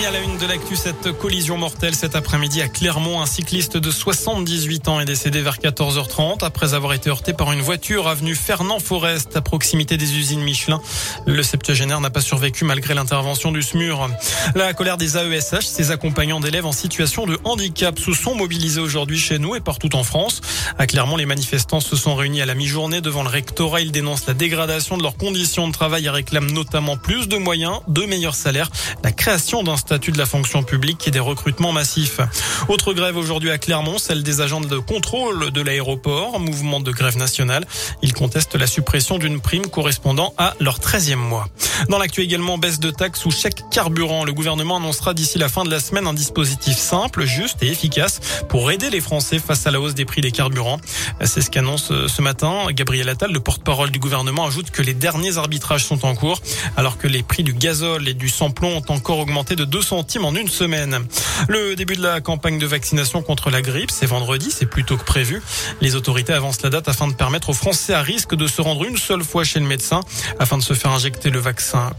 Et à la une de l'actu, cette collision mortelle cet après-midi à Clermont, un cycliste de 78 ans est décédé vers 14h30 après avoir été heurté par une voiture avenue Fernand Forest à proximité des usines Michelin. Le septuagénaire n'a pas survécu malgré l'intervention du SMUR. La colère des AESH, ses accompagnants d'élèves en situation de handicap se sont mobilisés aujourd'hui chez nous et partout en France. À Clermont, les manifestants se sont réunis à la mi-journée devant le rectorat. Ils dénoncent la dégradation de leurs conditions de travail et réclament notamment plus de moyens, de meilleurs salaires, la création d'un statut de la fonction publique et des recrutements massifs. Autre grève aujourd'hui à Clermont, celle des agents de contrôle de l'aéroport, mouvement de grève nationale. Ils contestent la suppression d'une prime correspondant à leur 13e mois. Dans l'actu également, baisse de taxes ou chèque carburant. Le gouvernement annoncera d'ici la fin de la semaine un dispositif simple, juste et efficace pour aider les Français face à la hausse des prix des carburants. C'est ce qu'annonce euh, ce matin Gabriel Attal, le porte-parole du gouvernement, ajoute que les derniers arbitrages sont en cours, alors que les prix du gazole et du samplon ont encore augmenté de 2 centimes en une semaine. Le début de la campagne de vaccination contre la grippe, c'est vendredi, c'est plus tôt que prévu. Les autorités avancent la date afin de permettre aux Français à risque de se rendre une seule fois chez le médecin afin de se faire injecter le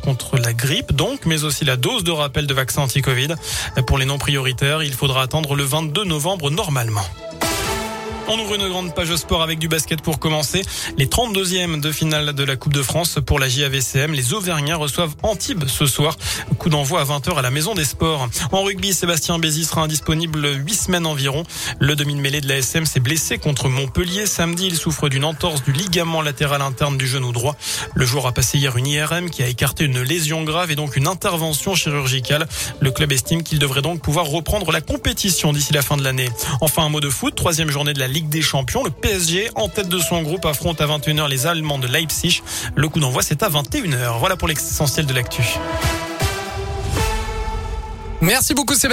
contre la grippe, donc, mais aussi la dose de rappel de vaccin anti-Covid. Pour les non prioritaires, il faudra attendre le 22 novembre normalement. On ouvre une grande page sport avec du basket pour commencer. Les 32e de finale de la Coupe de France pour la JAVCM. Les Auvergnats reçoivent Antibes ce soir. Coup d'envoi à 20h à la Maison des Sports. En rugby, Sébastien Bézi sera indisponible 8 semaines environ. Le demi-mêlée de la SM s'est blessé contre Montpellier. Samedi, il souffre d'une entorse du ligament latéral interne du genou droit. Le joueur a passé hier une IRM qui a écarté une lésion grave et donc une intervention chirurgicale. Le club estime qu'il devrait donc pouvoir reprendre la compétition d'ici la fin de l'année. Enfin, un mot de foot. Troisième journée de la Ligue Ligue des Champions. Le PSG, en tête de son groupe, affronte à 21h les Allemands de Leipzig. Le coup d'envoi, c'est à 21h. Voilà pour l'essentiel de l'actu. Merci beaucoup Sébastien.